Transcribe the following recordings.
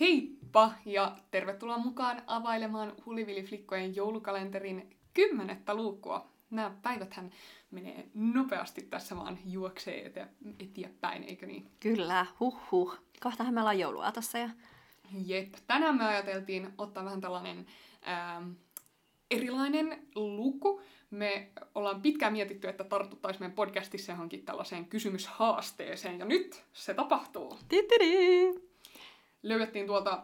Heippa ja tervetuloa mukaan availemaan Hulivili-flikkojen joulukalenterin kymmenettä luukua. Nämä päiväthän menee nopeasti tässä vaan juoksee eteen, eteenpäin, eikö niin? Kyllä, huh huh. Kohtahan me ollaan jouluaatossa ja Jep. Tänään me ajateltiin ottaa vähän tällainen ähm, erilainen luku. Me ollaan pitkään mietitty, että tartuttaisiin meidän podcastissa johonkin tällaiseen kysymyshaasteeseen, ja nyt se tapahtuu. Titiri. Löydettiin tuolta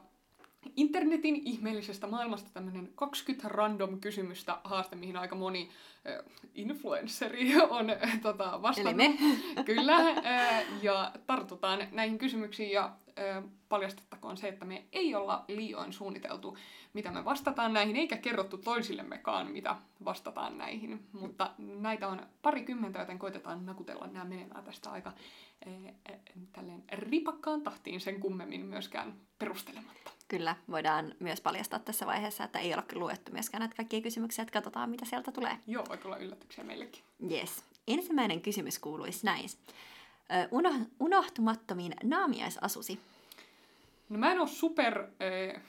internetin ihmeellisestä maailmasta tämmöinen 20 random kysymystä haaste, mihin aika moni äh, on äh, tota, vastannut. Eli me. Kyllä, äh, ja tartutaan näihin kysymyksiin ja paljastettakoon se, että me ei olla liioin suunniteltu, mitä me vastataan näihin, eikä kerrottu toisillemmekaan, mitä vastataan näihin. Mutta näitä on parikymmentä, joten koitetaan nakutella nämä menemään tästä aika äh, tälleen ripakkaan tahtiin sen kummemmin myöskään perustelematta. Kyllä, voidaan myös paljastaa tässä vaiheessa, että ei ole kyllä luettu myöskään näitä kaikkia kysymyksiä, että katsotaan mitä sieltä tulee. Joo, voi tulla yllätyksiä meillekin. Yes. Ensimmäinen kysymys kuuluisi näin. Uno, unohtumattomiin naamiaisasusi. No mä en oo super äh,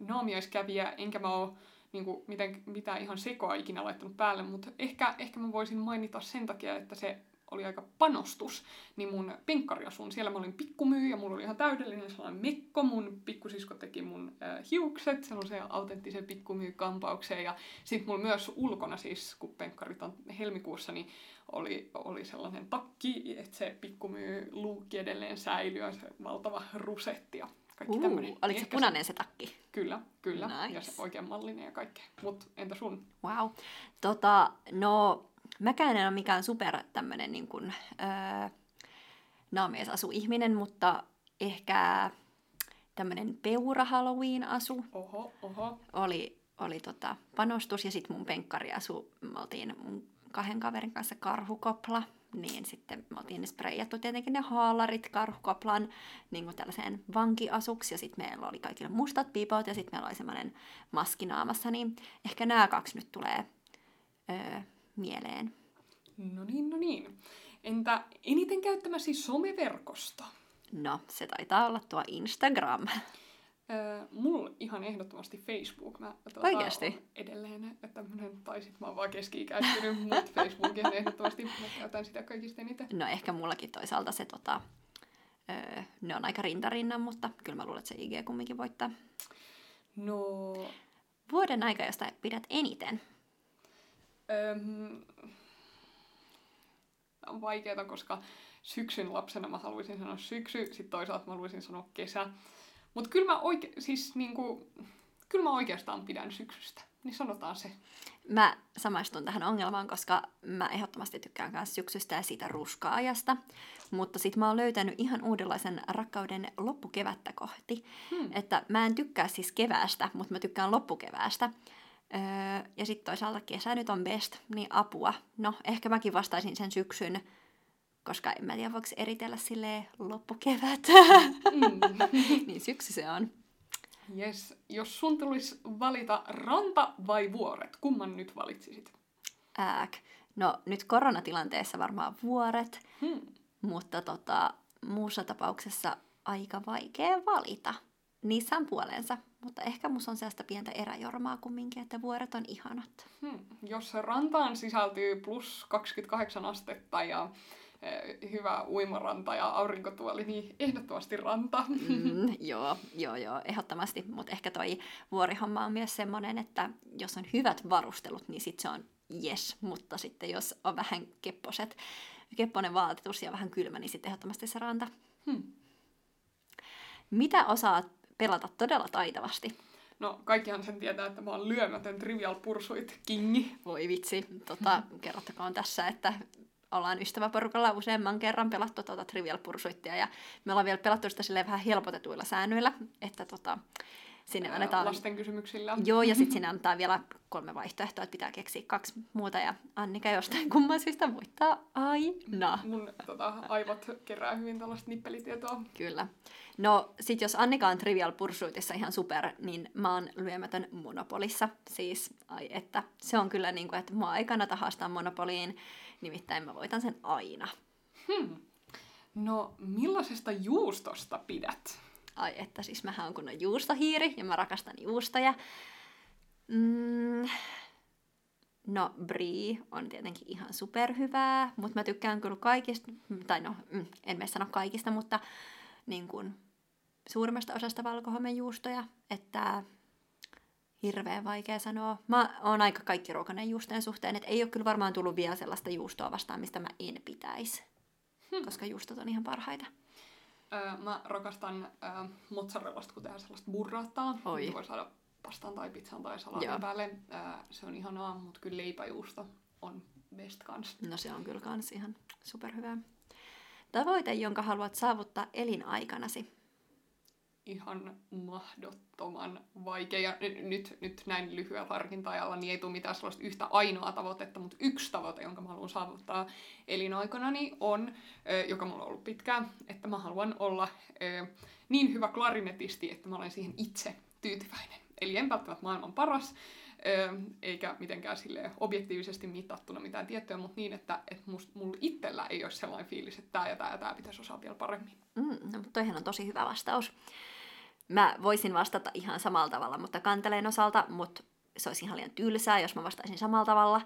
naamiaiskävijä, enkä mä oo niinku, miten, mitään ihan sekoa ikinä laittanut päälle, mutta ehkä, ehkä mä voisin mainita sen takia, että se oli aika panostus, niin mun penkkariasun, siellä mä olin pikkumyyjä, mulla oli ihan täydellinen sellainen mekko, mun pikkusisko teki mun äh, hiukset, sellaiseen autenttisen pikkumyykampaukseen, ja sitten mulla myös ulkona siis, kun penkkarit on helmikuussa, niin oli, oli sellainen takki, että se pikkumyy luukki edelleen säilyy, se valtava rusetti ja kaikki Uh, tämmöinen. oliko se punainen se takki? Kyllä, kyllä. Nice. Ja se oikein mallinen ja kaikkea. Mut entä sun? Wow. Tota, no, mäkään en ole mikään super tämmönen niin kuin, öö, naamiaisasu-ihminen, mutta ehkä tämmönen peura Halloween-asu Oho, oho. oli, oli tota panostus ja sitten mun penkkariasu, me oltiin mun kahden kaverin kanssa karhukopla, niin sitten me oltiin spreijattu tietenkin ne haalarit karhukoplan niin kuin tällaiseen vankiasuksi ja sitten meillä oli kaikilla mustat pipot ja sitten meillä oli semmoinen maski naamassa, niin ehkä nämä kaksi nyt tulee öö, mieleen. No niin, no niin. Entä eniten käyttämäsi someverkosto? No, se taitaa olla tuo Instagram. Öö, mulla ihan ehdottomasti Facebook. Mä tota, Oikeesti? on Edelleen, että tämmönen, tai sit mä oon vaan keski-ikäistynyt, mutta Facebook ihan ehdottomasti. Mä käytän sitä kaikista eniten. No ehkä mullakin toisaalta se tota, öö, ne on aika rintarinnan, mutta kyllä mä luulen, että se IG kumminkin voittaa. No, Vuoden aika, josta pidät eniten. Öm, on vaikeaa, koska syksyn lapsena mä haluaisin sanoa syksy, sitten toisaalta mä haluaisin sanoa kesä. Mutta kyllä mä, oike- siis niinku, kyllä mä oikeastaan pidän syksystä, niin sanotaan se. Mä samaistun tähän ongelmaan, koska mä ehdottomasti tykkään myös syksystä ja siitä ruska-ajasta. Mutta sit mä oon löytänyt ihan uudenlaisen rakkauden loppukevättä kohti. Hmm. Että mä en tykkää siis keväästä, mutta mä tykkään loppukeväästä. Öö, ja sitten toisaalta kesä nyt on best, niin apua. No, ehkä mäkin vastaisin sen syksyn, koska en mä tiedä, voiko eritellä silleen loppukevät. Mm. niin syksy se on. Yes. Jos sun tulisi valita ranta vai vuoret, kumman nyt valitsisit? Ääk. No nyt koronatilanteessa varmaan vuoret, Hmm. mutta tota, muussa tapauksessa aika vaikea valita. Niissä on puolensa, mutta ehkä musta on sellaista pientä eräjormaa kumminkin, että vuoret on ihanat. Hmm. Jos rantaan sisältyy plus 28 astetta ja hyvä uimaranta ja aurinkotuoli, niin ehdottomasti ranta. Mm, joo, joo, joo, ehdottomasti. Mutta ehkä toi vuorihomma on myös semmoinen, että jos on hyvät varustelut, niin sit se on yes. Mutta sitten jos on vähän kepposet, kepponen vaatetus ja vähän kylmä, niin sitten ehdottomasti se ranta. Hmm. Mitä osaat pelata todella taitavasti? No, kaikkihan sen tietää, että mä oon lyömätön Trivial Pursuit kingi. Voi vitsi, tota, kerrottakoon tässä, että ollaan ystäväporukalla useamman kerran pelattu tuota Trivial Pursuittia ja me ollaan vielä pelattu sitä silleen vähän helpotetuilla säännöillä, että tota, Sinne ää, annetaan... lasten kysymyksillä. Joo, ja sitten sinne annetaan vielä kolme vaihtoehtoa, että pitää keksiä kaksi muuta, ja Annika jostain kumman syystä voittaa aina. Mun tota, aivot kerää hyvin tällaista nippelitietoa. Kyllä. No, sit jos Annika on Trivial Pursuitissa ihan super, niin mä oon lyömätön Monopolissa. Siis, ai että, se on kyllä niin kuin, että mua ei kannata haastaa Monopoliin, nimittäin mä voitan sen aina. Hmm. No, millaisesta juustosta pidät? Ai että, siis mähän on kunnon juustohiiri ja mä rakastan juustoja. Mm, no, brie on tietenkin ihan superhyvää, mutta mä tykkään kyllä kaikista, tai no, mm, en mä sano kaikista, mutta niin kuin suurimmasta osasta valkohomejuustoja, että hirveän vaikea sanoa. Mä oon aika kaikki ruokainen juustojen suhteen, että ei ole kyllä varmaan tullut vielä sellaista juustoa vastaan, mistä mä en pitäisi, hmm. koska juustot on ihan parhaita. Öö, mä rakastan öö, mozzarellasta, kun tehdään sellaista burraattaa. Oi. Voi saada pastan tai pizzan tai salaatin päälle. Öö, se on ihanaa, mutta kyllä leipäjuusto on best kans. No se on kyllä kans ihan superhyvää. Tavoite, jonka haluat saavuttaa elinaikanasi. Ihan mahdottoman vaikea. Nyt, nyt näin lyhyellä harkinta-ajalla niin ei tule mitään sellaista yhtä ainoa tavoitetta, mutta yksi tavoite, jonka mä haluan saavuttaa elinaikanani on, joka mulla on ollut pitkään, että mä haluan olla niin hyvä klarinetisti, että mä olen siihen itse tyytyväinen. Eli en välttämättä maailman paras, eikä mitenkään sille objektiivisesti mitattuna mitään tiettyä, mutta niin, että, että must, mulla itsellä ei ole sellainen fiilis, että tämä ja tämä ja tämä pitäisi osaa vielä paremmin. Mm, no, mutta toihan on tosi hyvä vastaus. Mä voisin vastata ihan samalla tavalla, mutta kanteleen osalta, mutta se olisi ihan liian tylsää, jos mä vastaisin samalla tavalla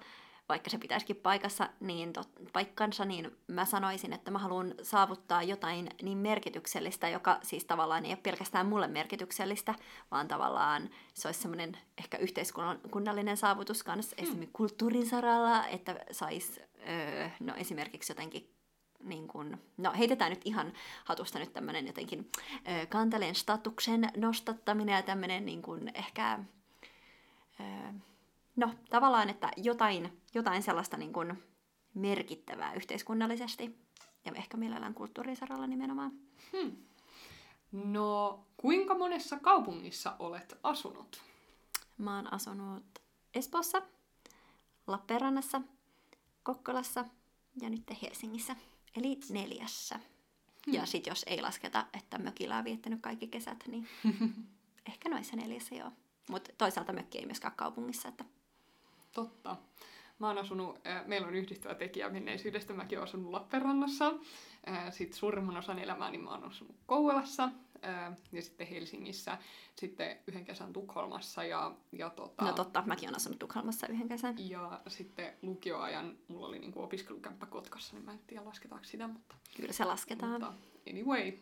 vaikka se pitäisikin paikassa, niin tot, paikkansa, niin mä sanoisin, että mä haluan saavuttaa jotain niin merkityksellistä, joka siis tavallaan ei ole pelkästään mulle merkityksellistä, vaan tavallaan se olisi semmoinen ehkä yhteiskunnallinen saavutus kanssa hmm. esimerkiksi kulttuurin saralla, että sais öö, no esimerkiksi jotenkin niin kun, no heitetään nyt ihan hatusta nyt tämmöinen jotenkin ö, kanteleen statuksen nostattaminen ja tämmöinen niin kun ehkä ö, no tavallaan, että jotain, jotain sellaista niin kuin merkittävää yhteiskunnallisesti ja ehkä mielellään kulttuurisaralla nimenomaan. Hmm. No, kuinka monessa kaupungissa olet asunut? Mä oon asunut Espoossa, Lappeenrannassa, Kokkolassa ja nyt Helsingissä. Eli neljässä. Hmm. Ja sit jos ei lasketa, että mökillä on viettänyt kaikki kesät, niin ehkä noissa neljässä joo. Mutta toisaalta mökki ei myöskään kaupungissa, että Totta. Mä oon asunut, äh, meillä on yhdistävä tekijä menneisyydestä, mäkin oon asunut Lappeenrannassa. Äh, sitten suurimman osan elämääni niin mä oon asunut Kouvolassa ja sitten Helsingissä, sitten yhden kesän Tukholmassa. Ja, ja tota, no totta, mäkin oon asunut Tukholmassa yhden kesän. Ja sitten lukioajan mulla oli niinku opiskelukämppä Kotkassa, niin mä en tiedä lasketaanko sitä, mutta... Kyllä se lasketaan. Mutta anyway.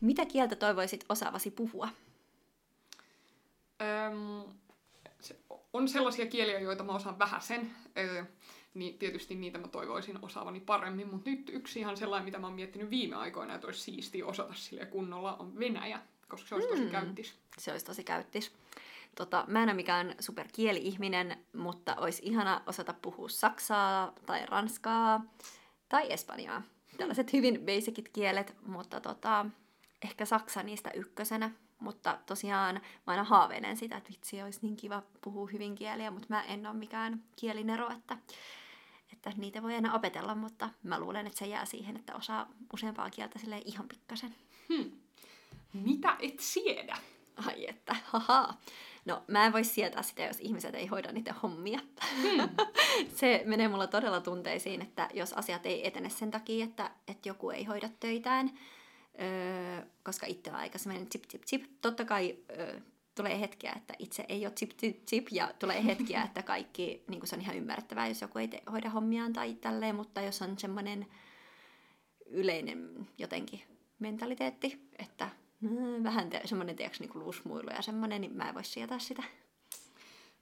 Mitä kieltä toivoisit osaavasi puhua? Öm, on sellaisia kieliä, joita mä osaan vähäsen, öö, niin tietysti niitä mä toivoisin osaavani paremmin, mutta nyt yksi ihan sellainen, mitä mä oon miettinyt viime aikoina, että olisi siistiä osata sille kunnolla, on Venäjä, koska se olisi tosi mm. käyttis. Se olisi tosi käyttis. Tota, mä en ole mikään superkieli-ihminen, mutta olisi ihana osata puhua saksaa tai ranskaa tai espanjaa. Tällaiset hyvin basicit kielet, mutta tota, ehkä saksa niistä ykkösenä. Mutta tosiaan mä aina haaveilen sitä, että vitsi, olisi niin kiva puhua hyvin kieliä, mutta mä en ole mikään kielinero, että, että niitä voi aina opetella, mutta mä luulen, että se jää siihen, että osaa useampaa kieltä sille ihan pikkasen. Hmm. Mitä et siedä? Ai että, haha. No, mä en voi sietää sitä, jos ihmiset ei hoida niitä hommia. Hmm. se menee mulla todella tunteisiin, että jos asiat ei etene sen takia, että, että joku ei hoida töitään, Öö, koska itse on aika semmoinen chip, chip, chip. Totta kai öö, tulee hetkiä, että itse ei ole chip, chip, chip, ja tulee hetkiä, että kaikki, niin se on ihan ymmärrettävää, jos joku ei te, hoida hommiaan tai tälleen, mutta jos on semmoinen yleinen jotenkin mentaliteetti, että mm, vähän te, semmoinen tiedätkö, niin luusmuilu ja semmoinen, niin mä en voi sietää sitä.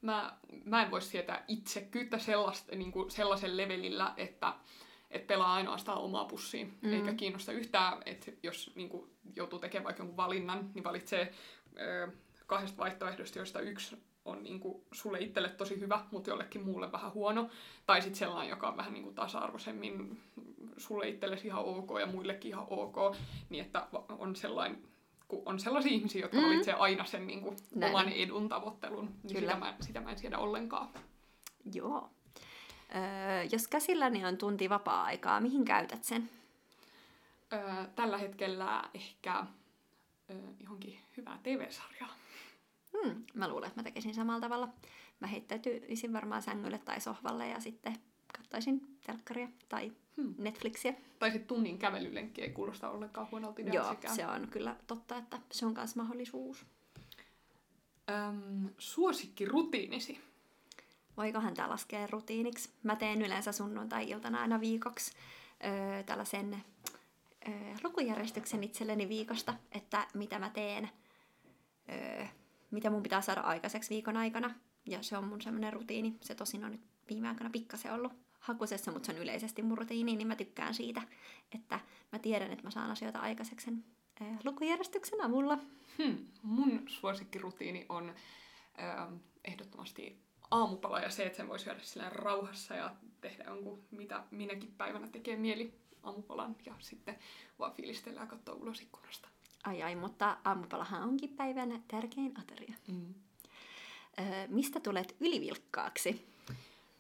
Mä, mä en voi sietää itsekyyttä sellaista, niin kuin sellaisen levelillä, että että pelaa ainoastaan omaa pussiin, mm. eikä kiinnosta yhtään, että jos niin kuin, joutuu tekemään vaikka jonkun valinnan, niin valitsee ö, kahdesta vaihtoehdosta, joista yksi on niin kuin, sulle itselle tosi hyvä, mutta jollekin muulle vähän huono. Tai sitten sellainen, joka on vähän niin kuin, tasa-arvoisemmin sulle itsellesi ihan ok ja muillekin ihan ok, niin että on sellainen kun on sellaisia ihmisiä, jotka Mm. valitsee aina sen niin kuin, Näin oman edun tavoittelun, niin Kyllä. sitä mä, sitä mä en siedä ollenkaan. Joo. Öö, jos käsilläni on tunti vapaa-aikaa, mihin käytät sen? Öö, tällä hetkellä ehkä öö, johonkin hyvää TV-sarjaa. Hmm, mä luulen, että mä tekisin samalla tavalla. Mä heittäytyisin varmaan sängylle tai sohvalle ja sitten katsaisin telkkaria tai Hmm. Netflixiä. Tai sitten tunnin kävelylenkki ei kuulosta ollenkaan huonolta Joo, sekään. se on kyllä totta, että se on myös mahdollisuus. Öm, suosikkirutiinisi. Voikohan tämä laskea rutiiniksi? Mä teen yleensä sunnuntai-iltana aina viikoksi öö, tällaisen öö, lukujärjestyksen itselleni viikosta, että mitä mä teen, öö, mitä mun pitää saada aikaiseksi viikon aikana. Ja se on mun semmoinen rutiini. Se tosin on nyt viime aikoina pikkasen ollut hakusessa, mutta se on yleisesti mun rutiini, niin mä tykkään siitä, että mä tiedän, että mä saan asioita aikaiseksi sen öö, lukujärjestyksen avulla. Hmm. Mun suosikkirutiini on öö, ehdottomasti aamupala ja se, että sen voi syödä sillä rauhassa ja tehdä jonkun, mitä minäkin päivänä tekee mieli aamupalan ja sitten vaan fiilistellä ja katsoa ulos ikkunasta. Ai ai, mutta aamupalahan onkin päivän tärkein ateria. Mm. Öö, mistä tulet ylivilkkaaksi?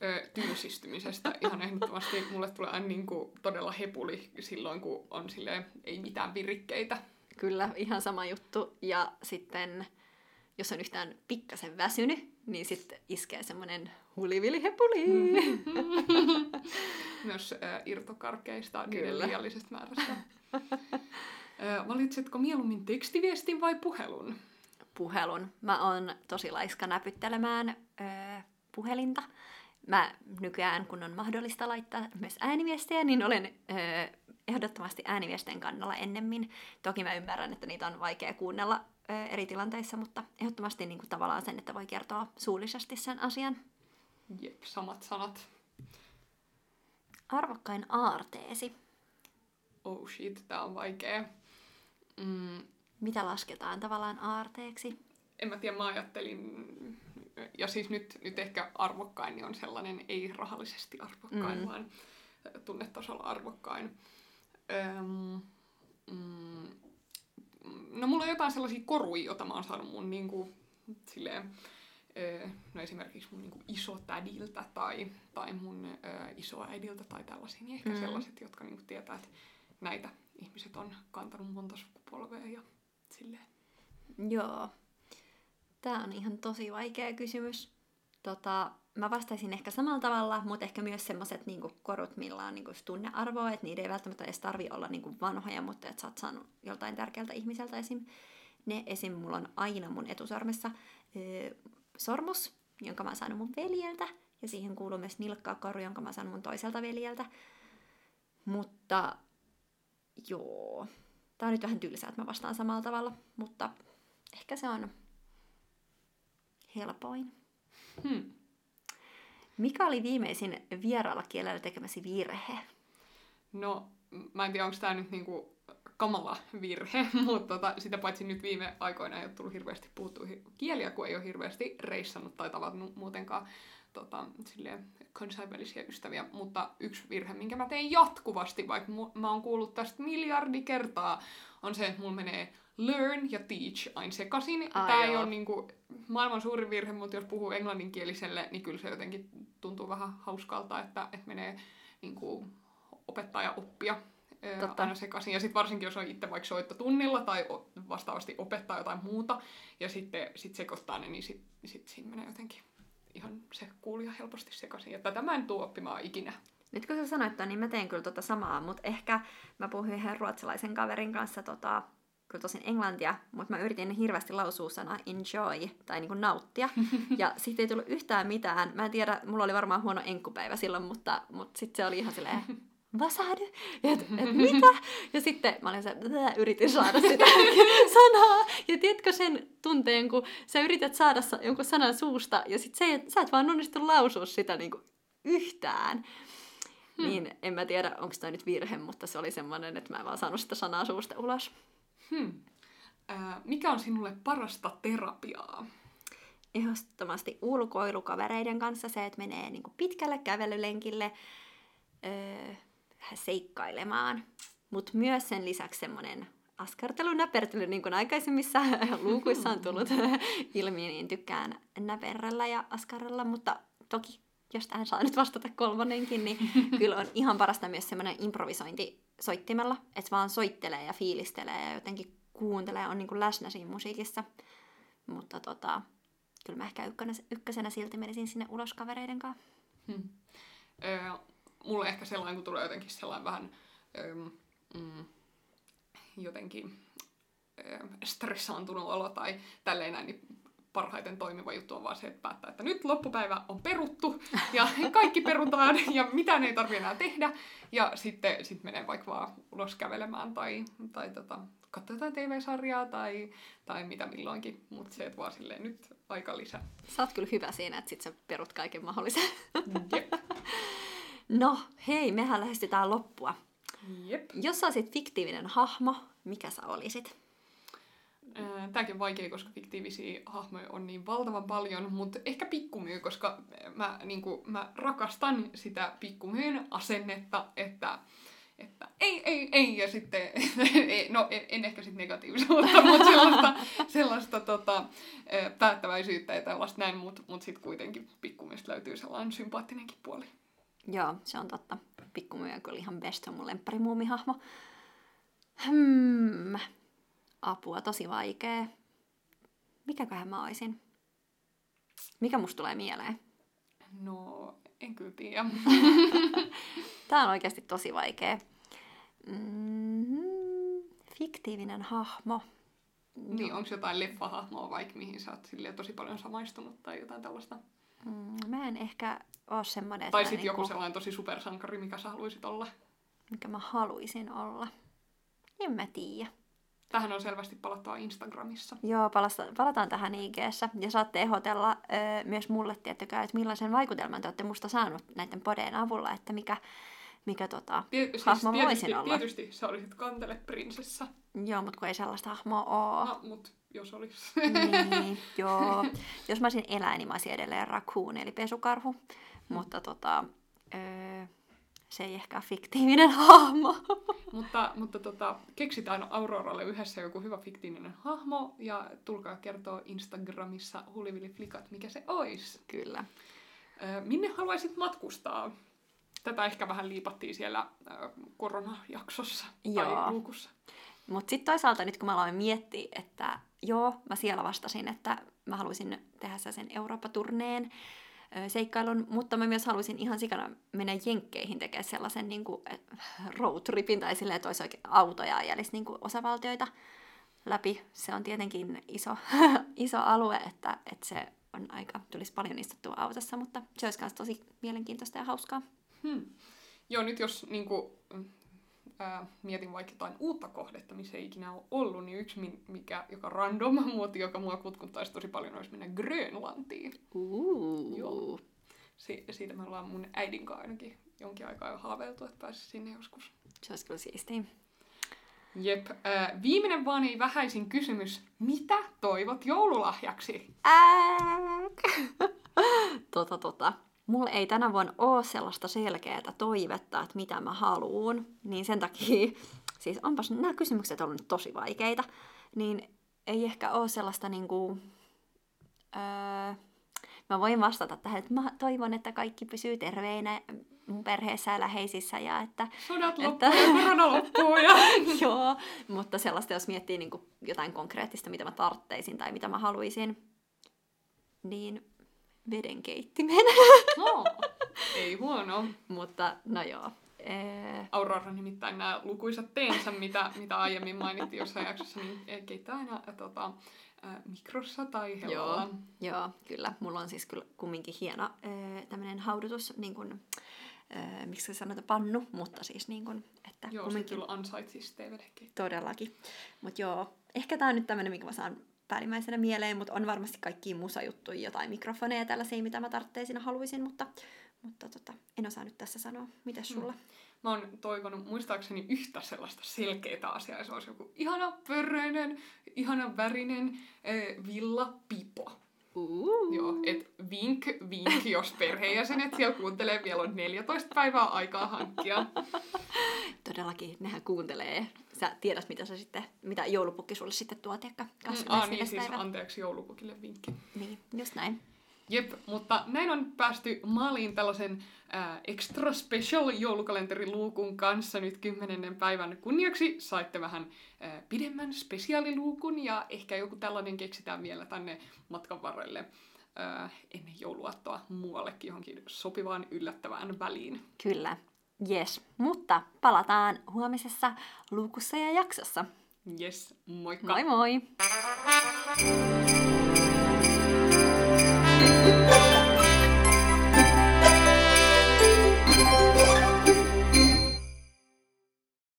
Öö, tylsistymisestä ihan ehdottomasti mulle tulee aina niin kuin todella hepuli silloin, kun on silleen, ei mitään virikkeitä. Kyllä, ihan sama juttu. Ja sitten, jos on yhtään pikkasen väsynyt, niin sitten iskee semmoinen hulivilihepuli. Myös öö, irtokarkeista niiden Kyllä. liiallisesta määrästä. valitsetko mieluummin tekstiviestin vai puhelun? Puhelun. Mä oon tosi laiska näpyttelemään öö, puhelinta. Mä nykyään, kun on mahdollista laittaa myös ääniviestejä, niin olen öö, ehdottomasti ääniviestien kannalla ennemmin. Toki mä ymmärrän, että niitä on vaikea kuunnella öö, eri tilanteissa, mutta ehdottomasti niin kuin tavallaan sen, että voi kertoa suullisesti sen asian. Jep, samat sanat. Arvokkain aarteesi. Oh shit, tää on vaikea. Mm, Mitä lasketaan tavallaan aarteeksi? en mä tiedä, mä ajattelin, ja siis nyt, nyt ehkä arvokkain niin on sellainen ei rahallisesti arvokkain, Mm. vaan tunnetasolla arvokkain. Öm, mm, no mulla on jotain sellaisia koruja, joita mä oon saanut mun niinku, silleen, ö, no esimerkiksi mun niinku isotädiltä tai, tai mun ö, isoäidiltä tai tällaisia, niin ehkä Mm. sellaiset, jotka niinku tietää, että näitä ihmiset on kantanut monta sukupolvea ja silleen. Joo. Tämä on ihan tosi vaikea kysymys. Tota, mä vastaisin ehkä samalla tavalla, mutta ehkä myös semmoiset niinku korut, millä on niinku tunnearvoa, että niiden ei välttämättä edes tarvi olla niinku vanhoja, mutta että sä oot saanut joltain tärkeältä ihmiseltä esim. Ne esim. mulla on aina mun etusormessa öö, sormus, jonka mä oon saanut mun veljeltä, ja siihen kuuluu myös nilkkakoru, jonka mä oon saanut mun toiselta veljeltä. Mutta joo, tää on nyt vähän tylsää, että mä vastaan samalla tavalla, mutta ehkä se on helpoin. Hmm. Mikä oli viimeisin vieraalla kielellä tekemäsi virhe? No, mä en tiedä, onko tämä nyt niinku kamala virhe, mutta tota, sitä paitsi nyt viime aikoina ei ole tullut hirveästi puhuttua hi- kieliä, kun ei ole hirveästi reissannut tai tavannut muutenkaan tota, silleen, kansainvälisiä ystäviä. Mutta yksi virhe, minkä mä teen jatkuvasti, vaikka mu- mä oon kuullut tästä miljardi kertaa, on se, että mulla menee learn ja teach aina sekaisin. Ai Tämä ei ole niinku maailman suurin virhe, mutta jos puhuu englanninkieliselle, niin kyllä se jotenkin tuntuu vähän hauskalta, että, että menee niinku opettaja oppia ö, Totta. aina sekaisin. Ja sitten varsinkin, jos on itse vaikka soittotunnilla tai vastaavasti opettaa jotain muuta, ja sitten sit sekoittaa ne, niin sitten sit siinä menee jotenkin ihan se kuulija helposti sekaisin. Ja tätä mä en tuu oppimaan ikinä. Nyt kun sä sanoit ton, niin mä teen kyllä tota samaa, mutta ehkä mä puhuin yhden ruotsalaisen kaverin kanssa tota, kyllä tosin englantia, mutta mä yritin hirveästi lausua sanaa enjoy, tai niinku nauttia. Ja siitä ei tullut yhtään mitään. Mä en tiedä, mulla oli varmaan huono enkkupäivä silloin, mutta, mutta sitten se oli ihan silleen, vasahdy, et, et mitä? Ja sitten mä olin se, "Blä", yritin saada sitä sanaa. Ja tiedätkö sen tunteen, kun sä yrität saada sa- jonkun sanan suusta, ja sit se, sä et vaan onnistu lausua sitä niinku yhtään. Hmm. Niin en mä tiedä, onko tämä nyt virhe, mutta se oli semmoinen, että mä en vaan saanut sitä sanaa suusta ulos. Hmm. Ää, mikä on sinulle parasta terapiaa? Ehdottomasti ulkoilukavereiden kanssa se, että menee niinku pitkälle kävelylenkille öö, seikkailemaan. Mutta myös sen lisäksi semmoinen askartelu, näpertely, niin kuin aikaisemmissa luukuissa on tullut ilmi, niin tykkään näperrellä ja askarrella, mutta toki jos tähän saa nyt vastata kolmannenkin, niin kyllä on ihan parasta myös semmoinen improvisointi soittimella, että vaan soittelee ja fiilistelee ja jotenkin kuuntelee, on niin kuin läsnä siinä musiikissa. Mutta tota, kyllä mä ehkä ykkösenä silti menisin sinne ulos kavereiden kanssa. Hmm. Öö, mulle ehkä sellainen, kun tulee jotenkin sellainen vähän öö, mm, jotenkin öö, stressaantunut olo tai tälleen näin, niin parhaiten toimiva juttu on vaan se, että päättää, että nyt loppupäivä on peruttu ja kaikki perutaan ja mitään ei tarvitse enää tehdä. Ja sitten sit menee vaikka vaan ulos kävelemään tai, tai tota, katsotaan TV-sarjaa tai, tai mitä milloinkin. Mutta se, että vaan silleen nyt aika lisää. Sä oot kyllä hyvä siinä, että sit sä perut kaiken mahdollisen. Jep. no hei, mehän lähestytään loppua. Jep. Jos sä olisit fiktiivinen hahmo, mikä sä olisit? Tämäkin on vaikea, koska fiktiivisiä hahmoja on niin valtavan paljon, mutta ehkä pikkumyy, koska mä, niin kuin, mä rakastan sitä pikkumyyn asennetta, että että ei, ei, ei, ja sitten, no en, en ehkä sitten negatiivisuutta, mutta sellaista, sellaista tota, päättäväisyyttä ja tällaista näin, mutta mut sitten kuitenkin pikkumyistä löytyy sellainen sympaattinenkin puoli. Joo, se on totta. Pikkumyy on kyllä ihan best, on mun lempparimuumihahmo. Hmm, apua, tosi vaikea. Mikäköhän mä oisin? Mikä musta tulee mieleen? No, en kyllä tiedä. Tämä on oikeasti tosi vaikea. Mm-hmm. Fiktiivinen hahmo. Niin, onko jotain leffahahmoa vaikka, mihin sä oot tosi paljon samaistunut tai jotain tällaista? Mm, mä en ehkä ole semmoinen... Tai sitten niinku... joku sellainen tosi supersankari, mikä sä haluaisit olla. Mikä mä haluaisin olla. En mä tiedä. Tähän on selvästi palattava Instagramissa. Joo, palasta, palataan tähän ig Ja saatte ehdotella ö, myös mulle, tiettäkää, että millaisen vaikutelman te olette musta saanut näiden podeen avulla, että mikä, mikä tota, Tie, siis hahmo tietysti, voisin olla. Tietysti sä olisit kantele prinsessa. Joo, mutta kun ei sellaista hahmoa ole. No, mut jos olisi. niin, joo. Jos mä olisin eläin, niin mä olisin edelleen raccoon, eli pesukarhu. Mm. Mutta tota, öö, se ei ehkä ole fiktiivinen hahmo. mutta mutta tota, keksitään Auroralle yhdessä joku hyvä fiktiivinen hahmo ja tulkaa kertoa Instagramissa hulivilliflikat, mikä se olisi. Kyllä. Ö, minne haluaisit matkustaa? Tätä ehkä vähän liipattiin siellä koronajaksossa joo. tai luukussa. Mutta sitten toisaalta nyt kun mä aloin miettiä, että joo, mä siellä vastasin, että mä haluaisin tehdä sen Eurooppa-turneen, seikkailun, mutta mä myös haluaisin ihan sikana mennä jenkkeihin tekemään sellaisen niin kuin roadtripin tai silleen, että olisi oikein autoja ja niin kuin osavaltioita läpi. Se on tietenkin iso, iso alue, että, että se on aika, tulisi paljon istuttua autossa, mutta se olisi myös tosi mielenkiintoista ja hauskaa. Hmm. Joo, nyt jos niin kuin, ää, mietin vaikka jotain uutta kohdetta, missä ei ikinä ole ollut, niin yksi, mikä, joka random muoti, joka mua kutkuttaisi tosi paljon, olisi mennä Grönlantiin. Uh. Joo. Si- siitä me ollaan mun äidin kanssa ainakin jonkin aikaa jo haaveiltu, että pääsisi sinne joskus. Se olisi kyllä siistiä. Jep. Äh, viimeinen vaan ei vähäisin kysymys. Mitä toivot joululahjaksi? Ääk. tota, tota mulla ei tänä vuonna ole sellaista selkeää toivetta, että mitä mä haluun, niin sen takia, siis onpas nämä kysymykset on nyt tosi vaikeita, niin ei ehkä ole sellaista niinku, öö, mä voin vastata tähän, että mä toivon, että kaikki pysyy terveinä mun perheessä ja läheisissä ja että... Sodat että, ja korona loppuu ja... joo, mutta sellaista, jos miettii niin kuin jotain konkreettista, mitä mä tartteisin tai mitä mä haluaisin, niin vedenkeittimen. No, ei huono. Mutta no joo. Ee... Aurora nimittäin nämä lukuisat teensä, mitä, mitä aiemmin mainittiin jossain jaksossa, niin keittää aina tota, mikrossa tai hellalla. Joo, joo, kyllä. Mulla on siis kyllä kumminkin hieno tämmöinen haudutus, niin kuin, äh, miksi se sanotaan, pannu, mutta siis niin kuin, että joo, kumminkin... Joo, se kyllä ansaitsisi Todellakin. Mutta joo, ehkä tämä on nyt tämmöinen, mikä mä saan päällimmäisenä mieleen, mutta on varmasti kaikki musajuttuja, jotain mikrofoneja tällaisia, mitä mä tarvitsin haluaisin, mutta, mutta tota, en osaa nyt tässä sanoa. Mites hmm. sulla? Hmm. Mä oon toivonut muistaakseni yhtä sellaista selkeää asiaa, se olisi joku ihana pörröinen, ihana värinen äh, villapipo. Uh. Joo, et vink, vink, jos perheenjäsenet siellä kuuntelee, vielä on 14 päivää aikaa hankkia. Todellakin, nehän kuuntelee sä tiedät, mitä, sä sitten, mitä joulupukki sulle sitten tuo, tiedätkö? Mm, ah, niin siis anteeksi joulupukille vinkki. Niin, just näin. Jep, mutta näin on päästy maaliin tällaisen äh, extra special joulukalenteriluukun kanssa nyt kymmenennen päivän kunniaksi. Saitte vähän äh, pidemmän spesiaaliluukun ja ehkä joku tällainen keksitään vielä tänne matkan varrelle äh, ennen jouluattoa muuallekin johonkin sopivaan yllättävään väliin. Kyllä, yes. Mutta palataan huomisessa luukussa ja jaksossa. Yes, moikka! Moi moi! Música